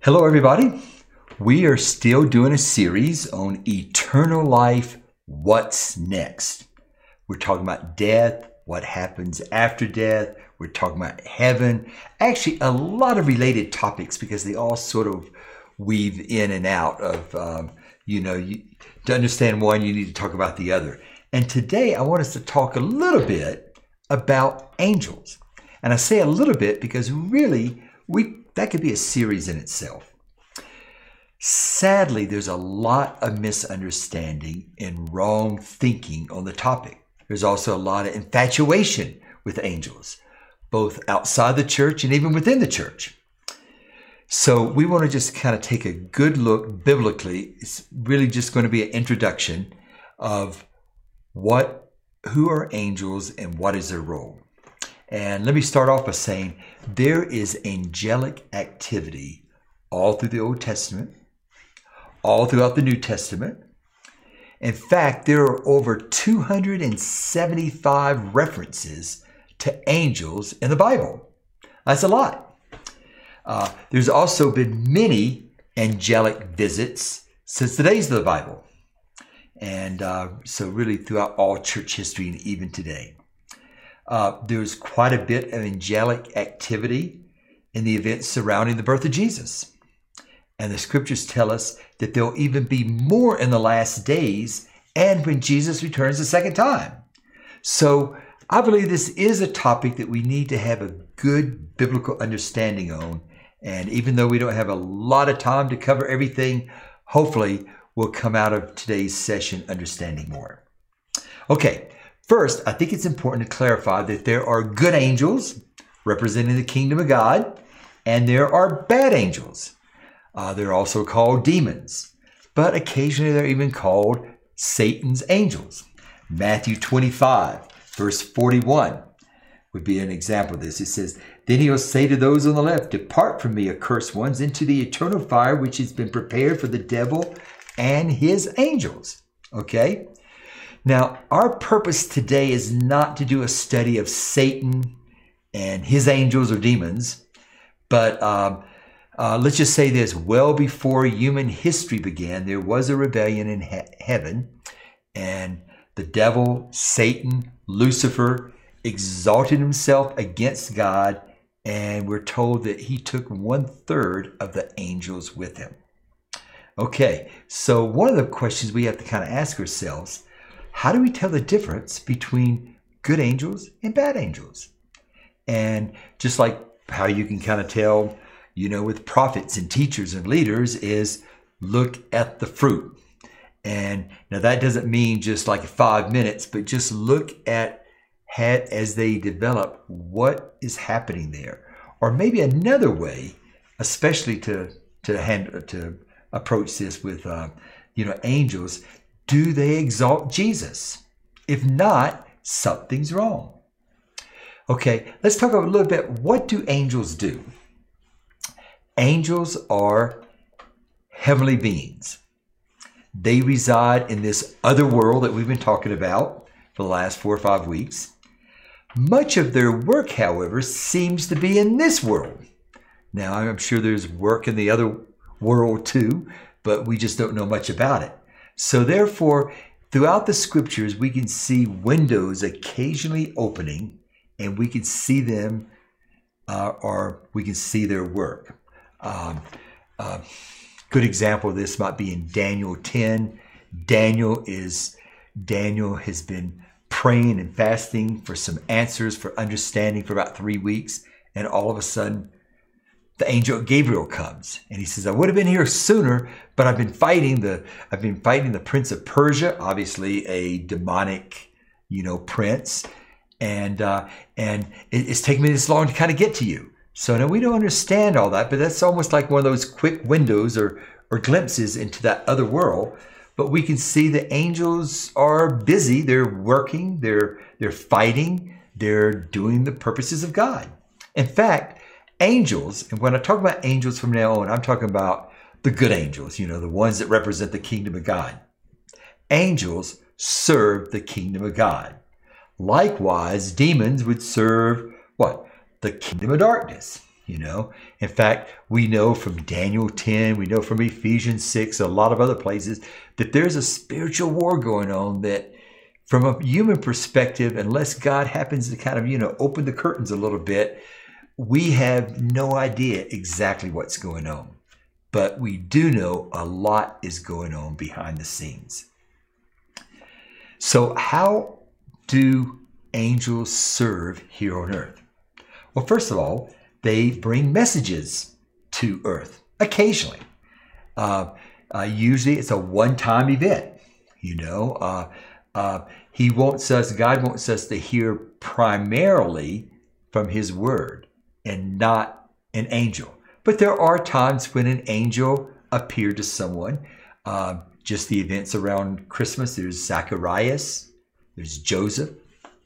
Hello, everybody. We are still doing a series on eternal life. What's next? We're talking about death, what happens after death. We're talking about heaven. Actually, a lot of related topics because they all sort of weave in and out of, um, you know, you, to understand one, you need to talk about the other. And today, I want us to talk a little bit about angels. And I say a little bit because really, we that could be a series in itself. Sadly, there's a lot of misunderstanding and wrong thinking on the topic. There's also a lot of infatuation with angels, both outside the church and even within the church. So, we want to just kind of take a good look biblically. It's really just going to be an introduction of what who are angels and what is their role. And let me start off by saying there is angelic activity all through the Old Testament, all throughout the New Testament. In fact, there are over 275 references to angels in the Bible. That's a lot. Uh, there's also been many angelic visits since the days of the Bible. And uh, so, really, throughout all church history and even today. Uh, there's quite a bit of angelic activity in the events surrounding the birth of Jesus. And the scriptures tell us that there'll even be more in the last days and when Jesus returns the second time. So I believe this is a topic that we need to have a good biblical understanding on. And even though we don't have a lot of time to cover everything, hopefully we'll come out of today's session understanding more. Okay, first, I think it's important to clarify that there are good angels representing the kingdom of God, and there are bad angels uh, they're also called demons, but occasionally they're even called Satan's angels. Matthew 25, verse 41 would be an example of this. It says, Then he will say to those on the left, Depart from me, accursed ones, into the eternal fire which has been prepared for the devil and his angels. Okay? Now, our purpose today is not to do a study of Satan and his angels or demons, but um, uh, let's just say this well before human history began, there was a rebellion in he- heaven, and the devil, Satan, Lucifer, exalted himself against God, and we're told that he took one third of the angels with him. Okay, so one of the questions we have to kind of ask ourselves how do we tell the difference between good angels and bad angels? And just like how you can kind of tell you know, with prophets and teachers and leaders is look at the fruit. And now that doesn't mean just like five minutes, but just look at as they develop what is happening there. Or maybe another way, especially to to hand to approach this with uh, you know angels, do they exalt Jesus? If not, something's wrong. Okay, let's talk a little bit. What do angels do? Angels are heavenly beings. They reside in this other world that we've been talking about for the last four or five weeks. Much of their work, however, seems to be in this world. Now, I'm sure there's work in the other world too, but we just don't know much about it. So, therefore, throughout the scriptures, we can see windows occasionally opening and we can see them uh, or we can see their work. Um, uh, good example of this might be in Daniel 10. Daniel is Daniel has been praying and fasting for some answers for understanding for about three weeks, and all of a sudden, the angel Gabriel comes and he says, "I would have been here sooner, but I've been fighting the I've been fighting the prince of Persia, obviously a demonic, you know, prince, and uh, and it's taken me this long to kind of get to you." So now we don't understand all that, but that's almost like one of those quick windows or, or glimpses into that other world. But we can see the angels are busy, they're working, they're they're fighting, they're doing the purposes of God. In fact, angels, and when I talk about angels from now on, I'm talking about the good angels, you know, the ones that represent the kingdom of God. Angels serve the kingdom of God. Likewise, demons would serve what? the kingdom of darkness. You know, in fact, we know from Daniel 10, we know from Ephesians 6, a lot of other places that there's a spiritual war going on that, from a human perspective, unless God happens to kind of, you know, open the curtains a little bit, we have no idea exactly what's going on. But we do know a lot is going on behind the scenes. So, how do angels serve here on earth? Well, first of all, they bring messages to earth occasionally. Uh, uh, usually it's a one time event. You know, uh, uh, He wants us, God wants us to hear primarily from His Word and not an angel. But there are times when an angel appeared to someone. Uh, just the events around Christmas there's Zacharias, there's Joseph,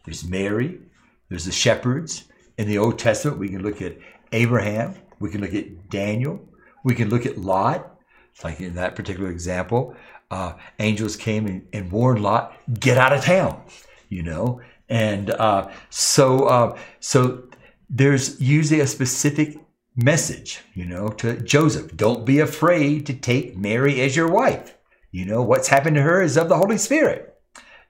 there's Mary, there's the shepherds. In the Old Testament, we can look at Abraham, we can look at Daniel, we can look at Lot, like in that particular example. Uh, angels came and, and, warned Lot, get out of town, you know. And uh, so, uh, so there's usually a specific message, you know, to Joseph. Don't be afraid to take Mary as your wife. You know, what's happened to her is of the Holy Spirit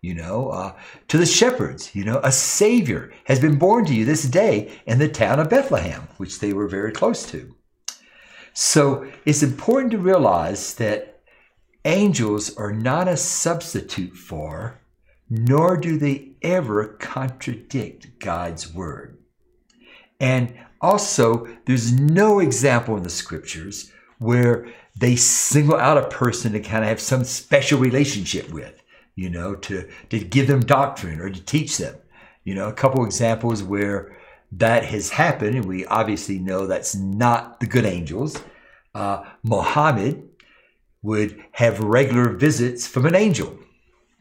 you know, uh, to the shepherds, you know, a Savior has been born to you this day in the town of Bethlehem, which they were very close to. So it's important to realize that angels are not a substitute for, nor do they ever contradict God's word. And also, there's no example in the scriptures where they single out a person to kind of have some special relationship with you know, to, to give them doctrine or to teach them. You know, a couple examples where that has happened, and we obviously know that's not the good angels. Uh, Mohammed would have regular visits from an angel,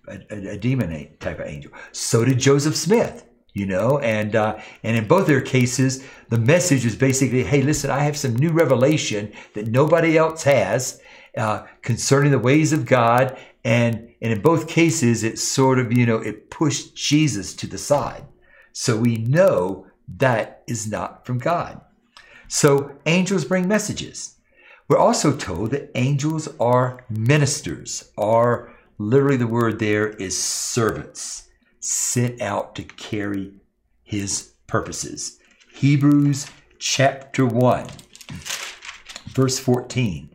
a, a, a, demon type of angel. So did Joseph Smith, you know, and uh, and in both their cases, the message was basically, "Hey, listen, I have some new revelation that nobody else has uh, concerning the ways of God, and, and in both cases, it sort of, you know, it pushed Jesus to the side. So we know that is not from God. So angels bring messages. We're also told that angels are ministers, are literally the word there is servants, sent out to carry his purposes. Hebrews chapter 1, verse 14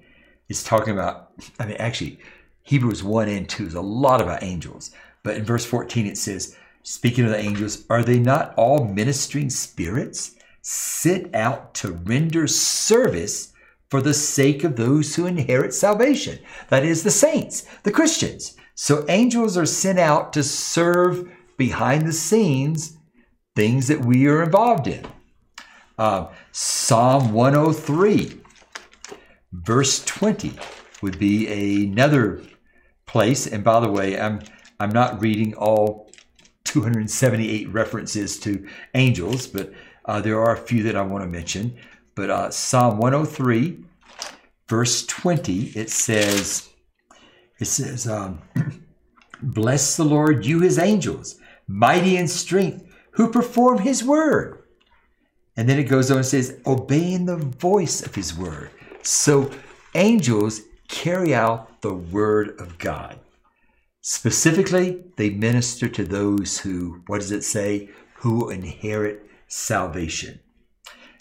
is talking about, I mean, actually, Hebrews 1 and 2 is a lot about angels. But in verse 14, it says, Speaking of the angels, are they not all ministering spirits sent out to render service for the sake of those who inherit salvation? That is, the saints, the Christians. So angels are sent out to serve behind the scenes things that we are involved in. Uh, Psalm 103, verse 20, would be another place. And by the way, I'm I'm not reading all 278 references to angels, but uh, there are a few that I want to mention. But uh, Psalm 103, verse 20, it says, it says, um, "Bless the Lord, you His angels, mighty in strength, who perform His word." And then it goes on and says, obeying the voice of His word. So angels carry out the word of God. Specifically, they minister to those who, what does it say, who inherit salvation.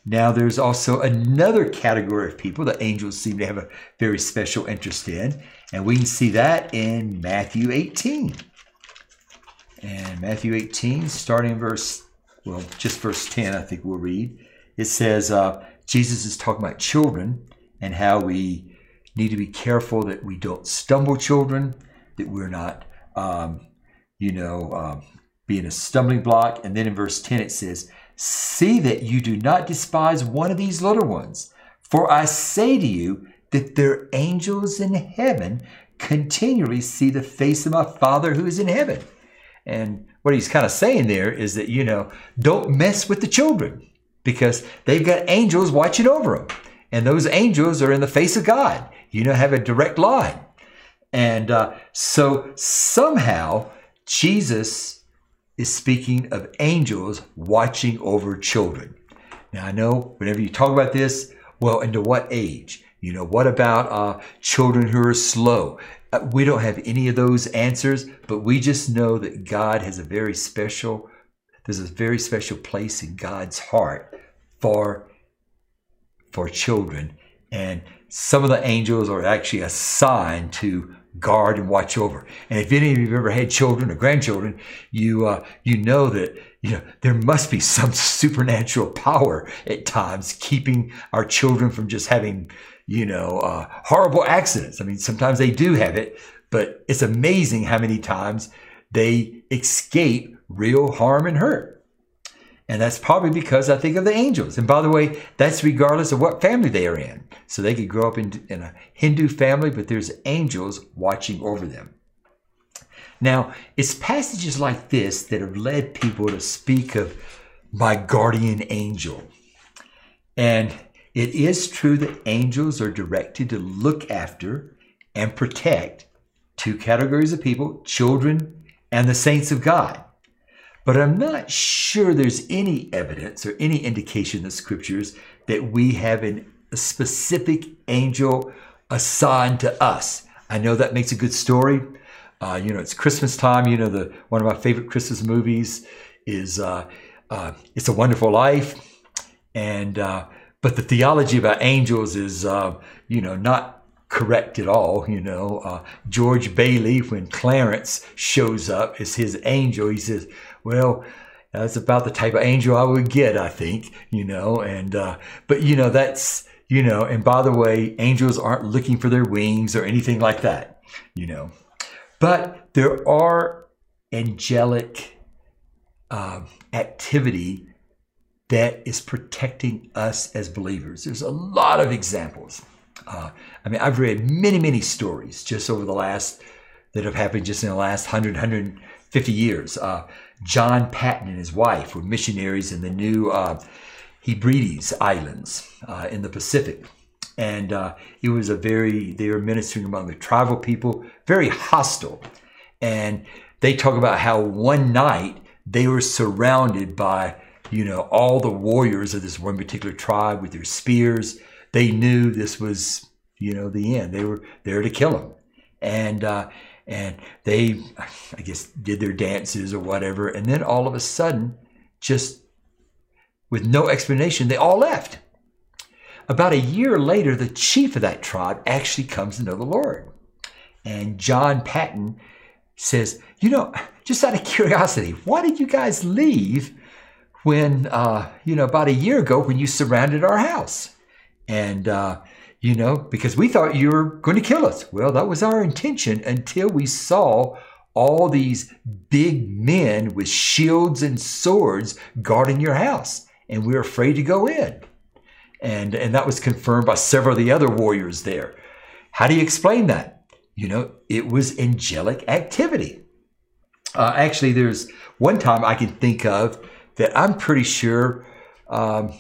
Now, there's also another category of people that angels seem to have a very special interest in, and we can see that in Matthew 18. And Matthew 18, starting verse, well, just verse 10, I think we'll read. It says, uh, Jesus is talking about children and how we need to be careful that we don't stumble children, that we're not, um, you know, um, being a stumbling block. And then in verse 10 it says, See that you do not despise one of these little ones, for I say to you that their angels in heaven continually see the face of my Father who is in heaven. And what he's kind of saying there is that, you know, don't mess with the children because they've got angels watching over them. And those angels are in the face of God you know, have a direct line. And uh, so somehow Jesus is speaking of angels watching over children. Now I know whenever you talk about this, well, into what age? You know, what about uh, children who are slow? Uh, we don't have any of those answers, but we just know that God has a very special, there's a very special place in God's heart for for children. And some of the angels are actually assigned to guard and watch over. And if any of you have ever had children or grandchildren, you uh, you know that you know there must be some supernatural power at times keeping our children from just having you know uh, horrible accidents. I mean, sometimes they do have it, but it's amazing how many times they escape real harm and hurt. And that's probably because I think of the angels. And by the way, that's regardless of what family they are in. So they could grow up in, in a Hindu family, but there's angels watching over them. Now, it's passages like this that have led people to speak of my guardian angel. And it is true that angels are directed to look after and protect two categories of people children and the saints of God. But I'm not sure there's any evidence or any indication in the scriptures that we have an, a specific angel assigned to us. I know that makes a good story. Uh, you know, it's Christmas time. You know, the one of my favorite Christmas movies is uh, uh, "It's a Wonderful Life," and uh, but the theology about angels is, uh, you know, not correct at all. You know, uh, George Bailey, when Clarence shows up as his angel, he says, well, that's about the type of angel I would get, I think, you know, and, uh, but, you know, that's, you know, and by the way, angels aren't looking for their wings or anything like that, you know, but there are angelic uh, activity that is protecting us as believers. There's a lot of examples. Uh, I mean, I've read many, many stories just over the last that have happened just in the last 100, 150 years. Uh, John Paton and his wife were missionaries in the new uh, Hebrides Islands uh, in the Pacific. And uh, it was a very, they were ministering among the tribal people, very hostile. And they talk about how one night they were surrounded by, you know, all the warriors of this one particular tribe with their spears. They knew this was, you know, the end. They were there to kill them. And, uh, and they, I guess, did their dances or whatever. And then all of a sudden, just with no explanation, they all left. About a year later, the chief of that tribe actually comes to know the Lord. And John Paton says, You know, just out of curiosity, why did you guys leave when, uh, you know, about a year ago when you surrounded our house? And, uh, you know, because we thought you were going to kill us. Well, that was our intention until we saw all these big men with shields and swords guarding your house, and we were afraid to go in. And, and that was confirmed by several of the other warriors there. How do you explain that? You know, it was angelic activity. Uh, actually, there's one time I can think of that I'm pretty sure um,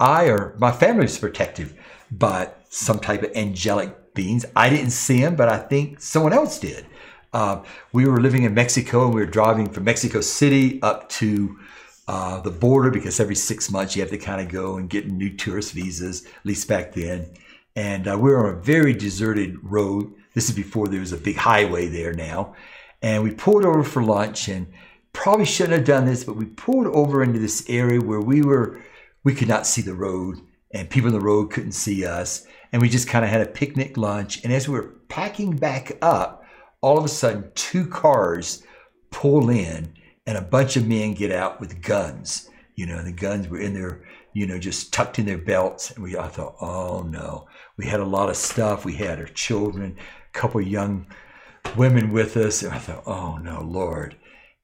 I or my family was protected by some type of angelic beings. I didn't see them, but I think someone else did. Uh, we were living in Mexico and we were driving from Mexico City up to uh, the border because every six months you have to kind of go and get new tourist visas, at least back then. And uh, we were on a very deserted road. This is before there was a big highway there now. And we pulled over for lunch and probably shouldn't have done this, but we pulled over into this area where we were, we could not see the road and people on the road couldn't see us and we just kind of had a picnic lunch. And as we were packing back up, all of a sudden, two cars pull in and a bunch of men get out with guns. You know, and the guns were in their, you know, just tucked in their belts. And we, I thought, oh no. We had a lot of stuff. We had our children, a couple young women with us. And I thought, oh no, Lord.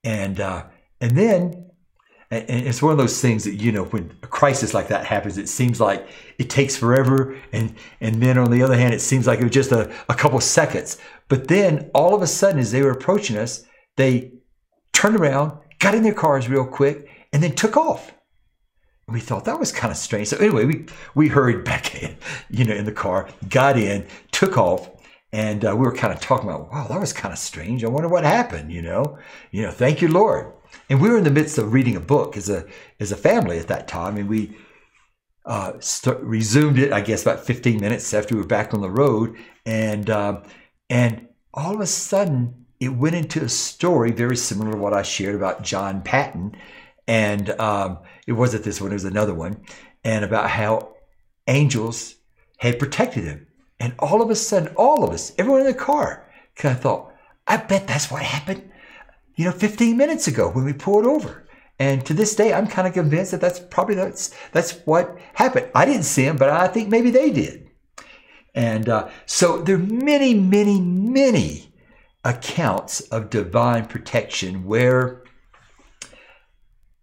And, uh, and then and it's one of those things that you know when a crisis like that happens it seems like it takes forever. And and then on the other hand it seems like it was just a, a couple seconds. But then all of a sudden as they were approaching us they turned around got in their cars real quick and then took off. We thought that was kind of strange. So anyway we we hurried back in you know in the car got in took off and uh, we were kind of talking about wow that was kind of strange i wonder what happened you know you know thank you lord and we were in the midst of reading a book as a as a family at that time, and we uh, start, resumed it, I guess, about 15 minutes after we were back on the road. And, uh, and all of a sudden, it went into a story very similar to what I shared about John Paton, And um, it wasn't this one, it was another one. And about how angels had protected him. And all of a sudden, all of us, everyone in the car, kind of thought, I bet that's what happened, you know, 15 minutes ago when we pulled over. And to this day, I'm kind of convinced that that's probably that's that's what happened. I didn't see him, but I think maybe they did. And uh, so there are many, many, many accounts of divine protection where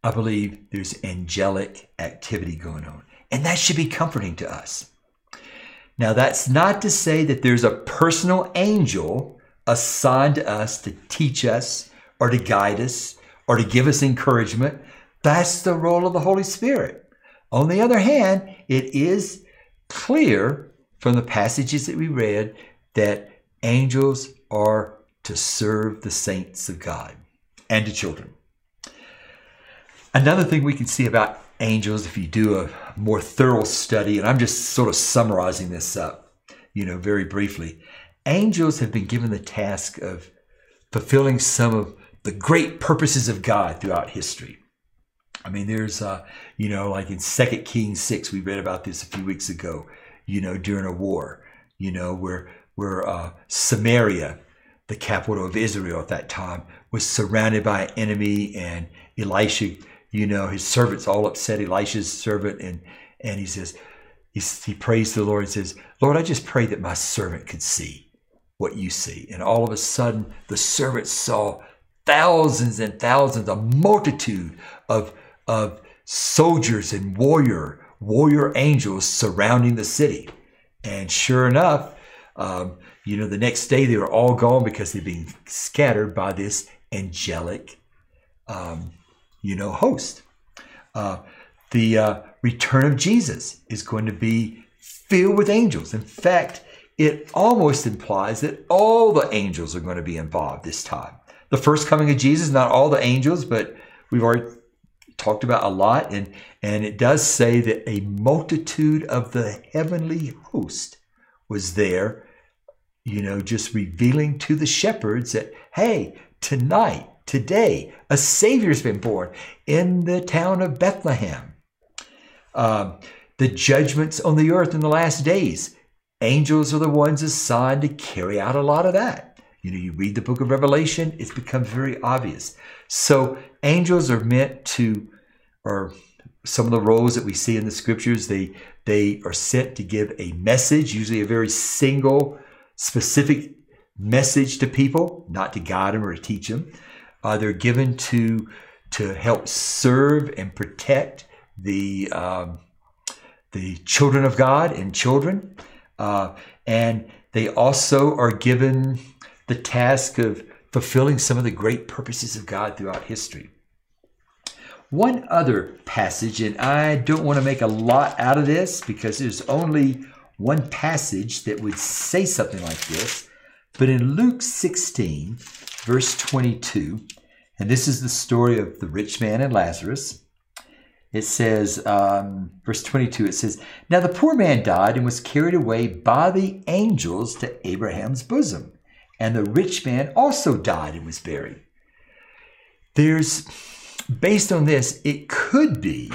I believe there's angelic activity going on. And that should be comforting to us. Now, that's not to say that there's a personal angel assigned to us to teach us or to guide us or to give us encouragement. That's the role of the Holy Spirit. On the other hand, it is clear from the passages that we read that angels are to serve the saints of God and to children. Another thing we can see about angels, if you do a more thorough study, and I'm just sort of summarizing this up, you know, very briefly, angels have been given the task of fulfilling some of the great purposes of God throughout history. I mean, there's, uh, you know, like in Second Kings 6, we read about this a few weeks ago, you know, during a war, you know, where, where uh, Samaria, the capital of Israel at that time, was surrounded by an enemy, and Elisha, you know, his servants all upset Elisha's servant, and, and he says, he, he prays to the Lord and says, Lord, I just pray that my servant could see what you see. And all of a sudden, the servant saw thousands and thousands, a multitude of, of soldiers and warrior, warrior angels surrounding the city. And sure enough, um, you know, the next day they were all gone because they'd been scattered by this angelic, um, you know, host. Uh, the uh, return of Jesus is going to be filled with angels. In fact, it almost implies that all the angels are going to be involved this time the first coming of Jesus, not all the angels, but we've already talked about a lot. And, and it does say that a multitude of the heavenly host was there, you know, just revealing to the shepherds that, hey, tonight, today, a Savior's been born in the town of Bethlehem. Um, the judgments on the earth in the last days, angels are the ones assigned to carry out a lot of that. You know, you read the book of Revelation, it's become very obvious. So angels are meant to, or some of the roles that we see in the scriptures, they they are sent to give a message, usually a very single, specific message to people, not to guide them or to teach them. Uh, they're given to to help serve and protect the um, the children of God and children, uh, and they also are given the task of fulfilling some of the great purposes of God throughout history. One other passage, and I don't want to make a lot out of this because there's only one passage that would say something like this, but in Luke 16, verse 22, and this is the story of the rich man and Lazarus. It says, um, verse 22, it says, Now the poor man died and was carried away by the angels to Abraham's bosom and the rich man also died and was buried. There's, based on this, it could be,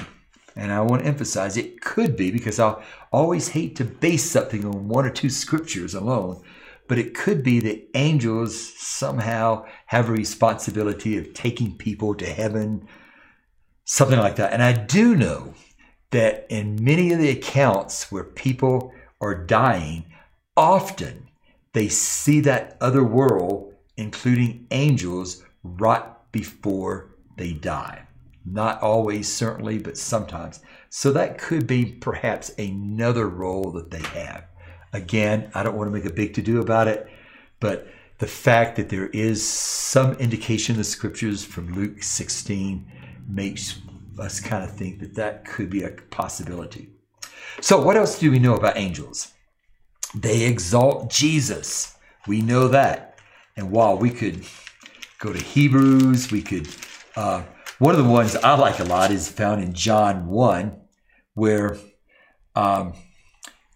and I want to emphasize it could be because I always hate to base something on one or two scriptures alone, but it could be that angels somehow have a responsibility of taking people to heaven, something like that. And I do know that in many of the accounts where people are dying, often they see that other world, including angels, right before they die. Not always, certainly, but sometimes. So that could be perhaps another role that they have. Again, I don't want to make a big to do about it, but the fact that there is some indication in the scriptures from Luke 16 makes us kind of think that that could be a possibility. So, what else do we know about angels? They exalt Jesus. We know that. And while we could go to Hebrews, we could, uh, one of the ones I like a lot is found in John 1, where um,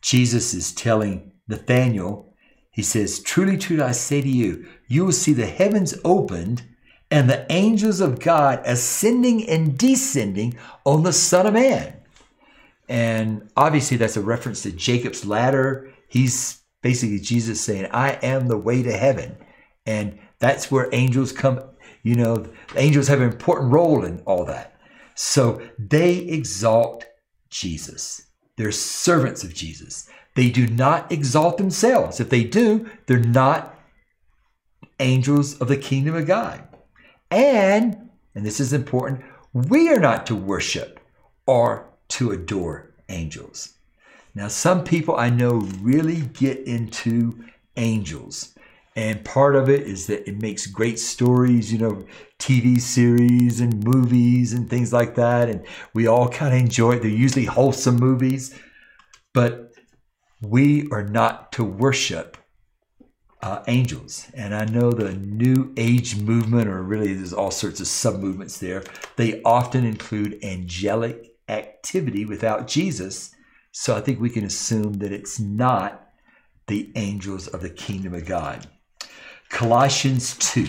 Jesus is telling Nathanael, he says, Truly, truly, I say to you, you will see the heavens opened and the angels of God ascending and descending on the Son of Man. And obviously, that's a reference to Jacob's ladder. He's basically Jesus saying, I am the way to heaven. And that's where angels come. You know, angels have an important role in all that. So they exalt Jesus. They're servants of Jesus. They do not exalt themselves. If they do, they're not angels of the kingdom of God. And, and this is important, we are not to worship or to adore angels. Now, some people I know really get into angels. And part of it is that it makes great stories, you know, TV series and movies and things like that. And we all kind of enjoy it. They're usually wholesome movies. But we are not to worship uh, angels. And I know the New Age movement, or really there's all sorts of sub movements there, they often include angelic activity without Jesus. So I think we can assume that it's not the angels of the kingdom of God. Colossians 2,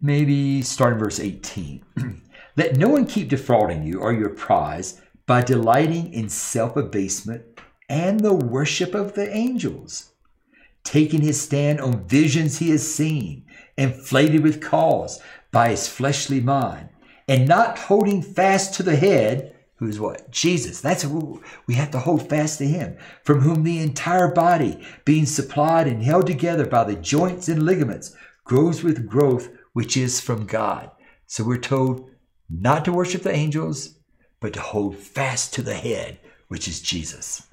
maybe starting verse 18. Let no one keep defrauding you or your prize by delighting in self abasement and the worship of the angels taking his stand on visions he has seen, inflated with cause by his fleshly mind, and not holding fast to the head, who's what? Jesus. That's who we have to hold fast to him, from whom the entire body, being supplied and held together by the joints and ligaments, grows with growth which is from God. So we're told not to worship the angels, but to hold fast to the head, which is Jesus.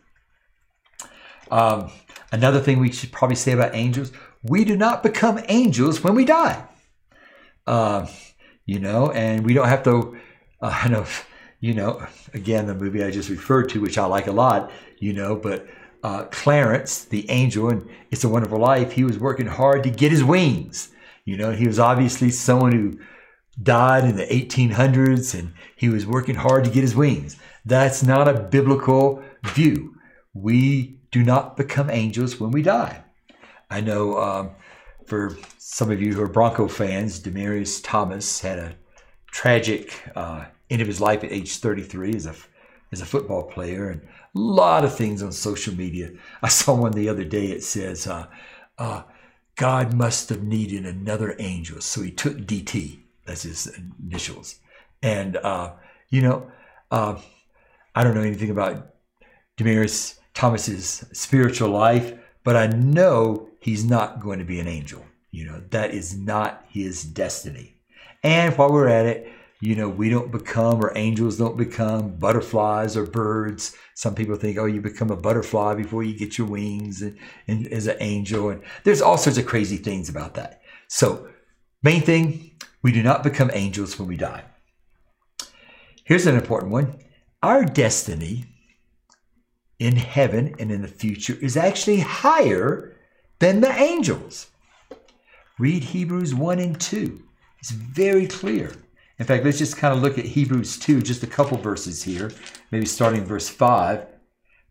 Um, another thing we should probably say about angels we do not become angels when we die. Uh, you know, and we don't have to, uh, I know, you know, again, the movie I just referred to, which I like a lot, you know, but uh, Clarence, the angel, and It's a Wonderful Life, he was working hard to get his wings. You know, he was obviously someone who died in the 1800s and he was working hard to get his wings. That's not a biblical view. We do not become angels when we die. I know um, for some of you who are Bronco fans, Demaryius Thomas had a tragic uh, end of his life at age 33 as a as a football player, and a lot of things on social media. I saw one the other day. It says, uh, uh, "God must have needed another angel, so he took DT. That's his initials." And uh, you know, uh, I don't know anything about Demaryius Thomas's spiritual life, but I know he's not going to be an angel. You know, that is not his destiny. And while we're at it, you know, we don't become, or angels don't become butterflies or birds. Some people think, oh, you become a butterfly before you get your wings and, and as an angel. And there's all sorts of crazy things about that. So, main thing, we do not become angels when we die. Here's an important one our destiny in heaven and in the future is actually higher than the angels. Read Hebrews 1 and 2. It's very clear. In fact, let's just kind of look at Hebrews 2, just a couple verses here, maybe starting verse 5.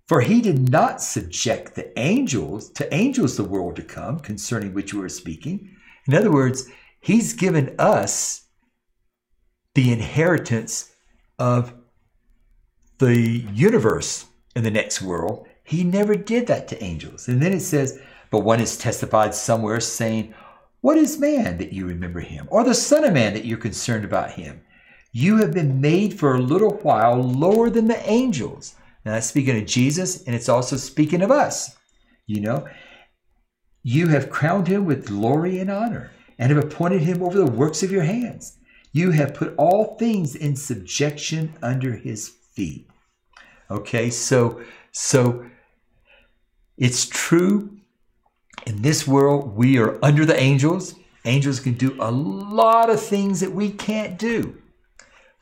For he did not subject the angels to angels the world to come, concerning which we are speaking. In other words, he's given us the inheritance of the universe in the next world. He never did that to angels. And then it says, but one is testified somewhere saying, What is man that you remember him? Or the Son of Man that you're concerned about him? You have been made for a little while lower than the angels. Now that's speaking of Jesus, and it's also speaking of us. You know, you have crowned him with glory and honor, and have appointed him over the works of your hands. You have put all things in subjection under his feet. Okay, so so it's true in this world we are under the angels. Angels can do a lot of things that we can't do.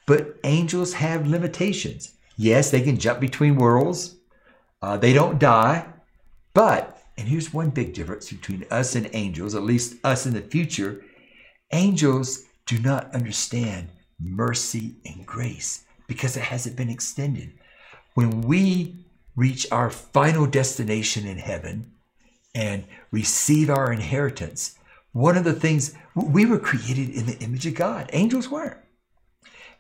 But angels have limitations. Yes, they can jump between worlds. Uh, they don't die. But, and here's one big difference between us and angels, at least us in the future angels do not understand mercy and grace because it hasn't been extended. when we reach our final destination in heaven and receive our inheritance, one of the things we were created in the image of God. Angels weren't,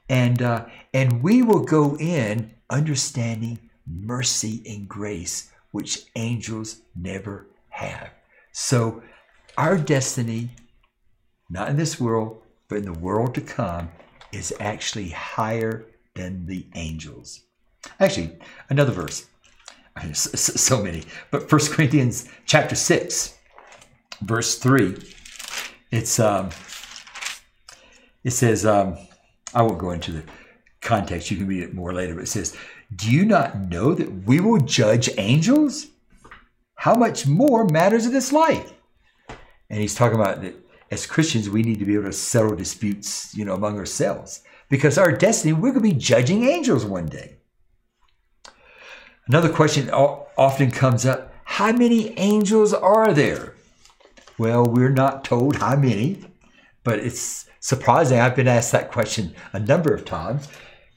and uh, and we will go in understanding mercy and grace, which angels never have. So, our destiny, not in this world, but in the world to come, is actually higher than the angels. Actually, another verse. So many, but First Corinthians chapter 6, verse 3. It's um it says, um, I won't go into the context, you can read it more later, but it says, Do you not know that we will judge angels? How much more matters of this life? And he's talking about that as Christians, we need to be able to settle disputes, you know, among ourselves. Because our destiny, we're going to be judging angels one day. Another question often comes up how many angels are there? Well, we're not told how many, but it's surprising. I've been asked that question a number of times.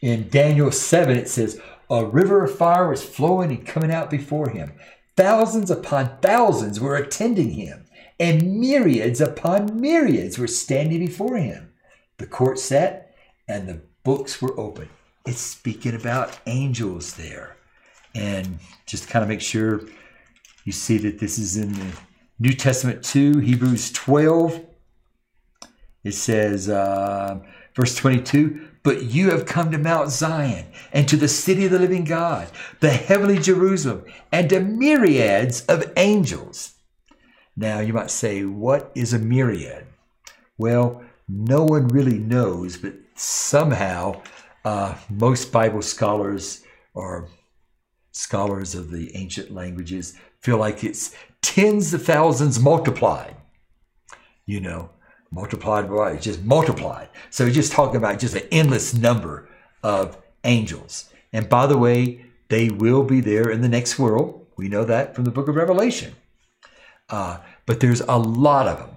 In Daniel 7, it says, A river of fire was flowing and coming out before him. Thousands upon thousands were attending him, and myriads upon myriads were standing before him. The court sat, and the books were open. It's speaking about angels there and just kind of make sure you see that this is in the New Testament too, Hebrews 12. It says, uh, verse 22, but you have come to Mount Zion and to the city of the living God, the heavenly Jerusalem, and to myriads of angels. Now you might say, what is a myriad? Well, no one really knows, but somehow uh, most Bible scholars or scholars of the ancient languages feel like it's tens of thousands multiplied. You know, multiplied by just multiplied. So he's just talking about just an endless number of angels. And by the way, they will be there in the next world. We know that from the book of Revelation. Uh, but there's a lot of them.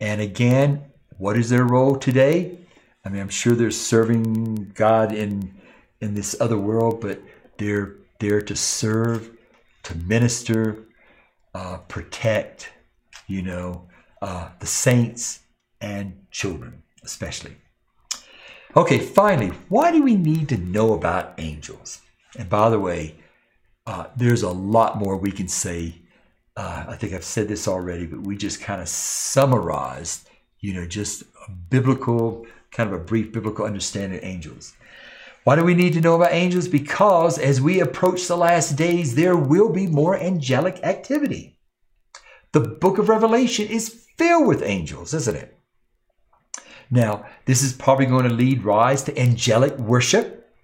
And again, what is their role today? I mean, I'm sure they're serving God in in this other world, but they're there to serve, to minister, uh, protect, you know, uh, the saints and children, especially. Okay, finally, why do we need to know about angels? And by the way, uh, there's a lot more we can say. Uh, I think I've said this already, but we just kind of summarized, you know, just a biblical, kind of a brief biblical understanding of angels. Why do we need to know about angels? Because as we approach the last days, there will be more angelic activity. The book of Revelation is filled with angels, isn't it? Now, this is probably going to lead rise to angelic worship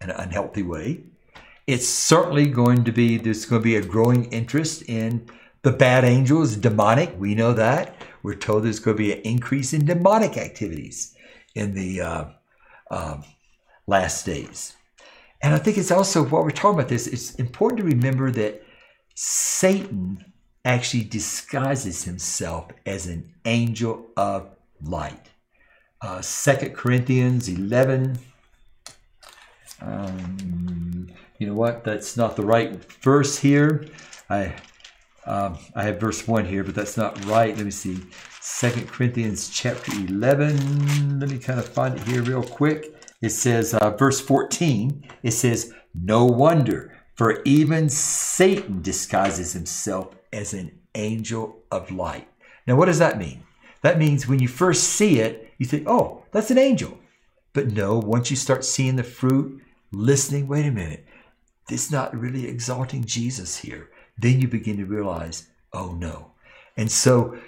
in an unhealthy way. It's certainly going to be, there's going to be a growing interest in the bad angels, demonic. We know that. We're told there's going to be an increase in demonic activities in the uh, um, last days. And I think it's also, while we're talking about this, it's important to remember that Satan actually disguises himself as an angel of light. Uh, 2 Corinthians 11. Um, you know what? That's not the right verse here. I um, I have verse 1 here, but that's not right. Let me see. 2 Corinthians chapter 11. Let me kind of find it here real quick it says, uh, verse 14, it says, No wonder, for even Satan disguises himself as an angel of light. Now, what does that mean? That means when you first see it, you think, oh, that's an angel. But no, once you start seeing the fruit, listening, wait a minute, this is not really exalting Jesus here. Then you begin to realize, oh no. And so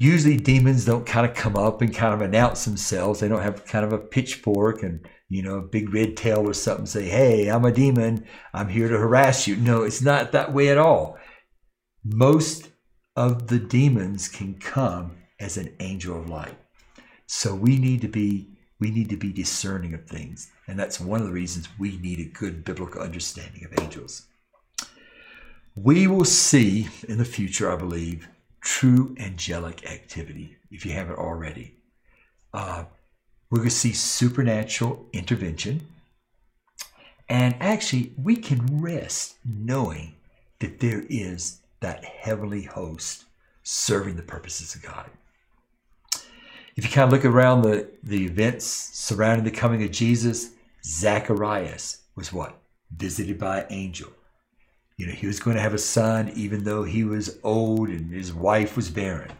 usually demons don't kind of come up and kind of announce themselves. They don't have kind of a pitchfork and, you know, a big red tail or something say, hey, I'm a demon. I'm here to harass you. No, it's not that way at all. Most of the demons can come as an angel of light. So we need to be we need to be discerning of things. And that's one of the reasons we need a good biblical understanding of angels. We will see in the future, I believe, true angelic activity, if you haven't already. Uh, we're going to see supernatural intervention. And actually, we can rest knowing that there is that heavenly host serving the purposes of God. If you kind of look around the, the events surrounding the coming of Jesus, Zacharias was what? Visited by an angel. You know, he was going to have a son even though he was old and his wife was barren.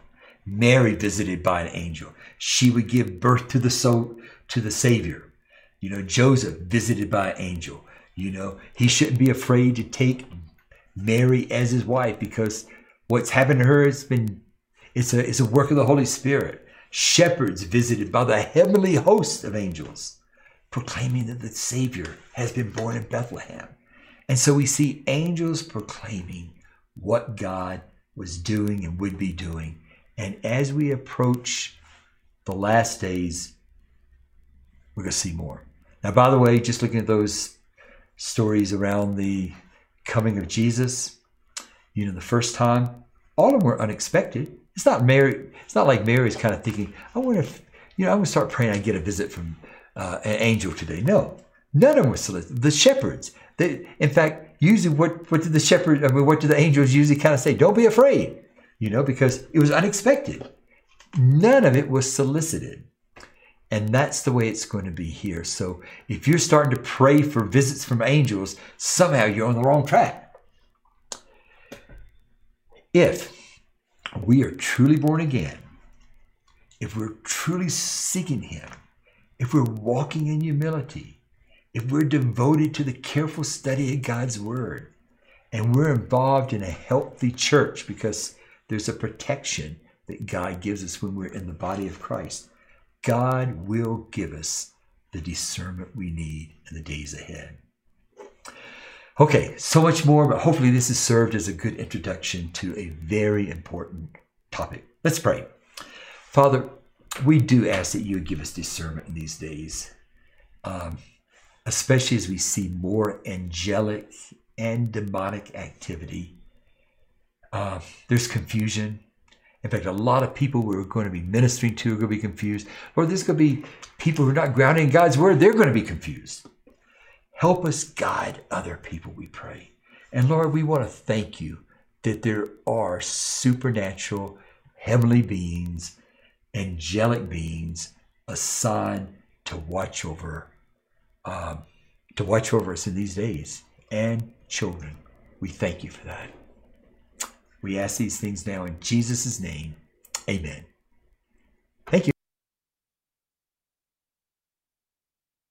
Mary visited by an angel. She would give birth to the soul to the Savior. You know, Joseph visited by an angel. You know, he shouldn't be afraid to take Mary as his wife because what's happened to her has been it's a it's a work of the Holy Spirit. Shepherds visited by the heavenly host of angels, proclaiming that the Savior has been born in Bethlehem. And so we see angels proclaiming what God was doing and would be doing. And as we approach the last days, we're going to see more. Now, by the way, just looking at those stories around the coming of Jesus, you know, the first time, all of them were unexpected. It's not Mary. It's not like Mary's kind of thinking, I wonder if, you know, I'm going to start praying I get a visit from uh, an angel today. No, none of them were solicited. The shepherds, they, in fact, usually what, what did the shepherd, I mean, what did the angels usually kind of say? Don't be afraid, you know, because it was unexpected. None of it was solicited. And that's the way it's going to be here. So if you're starting to pray for visits from angels, somehow you're on the wrong track. If we are truly born again, if we're truly seeking Him, if we're walking in humility, if we're devoted to the careful study of God's Word, and we're involved in a healthy church because there's a protection that God gives us when we're in the body of Christ, God will give us the discernment we need in the days ahead. Okay, so much more, but hopefully this has served as a good introduction to a very important topic. Let's pray. Father, we do ask that you would give us discernment in these days. Um, especially as we see more angelic and demonic activity. Uh, there's confusion. In fact, a lot of people we're going to be ministering to are going to be confused. Or there's going to be people who are not grounded in God's word, they're going to be confused. Help us guide other people, we pray. And Lord, we want to thank you that there are supernatural heavenly beings, angelic beings assigned to watch over um, to watch over us in these days and children. We thank you for that. We ask these things now in Jesus' name. Amen.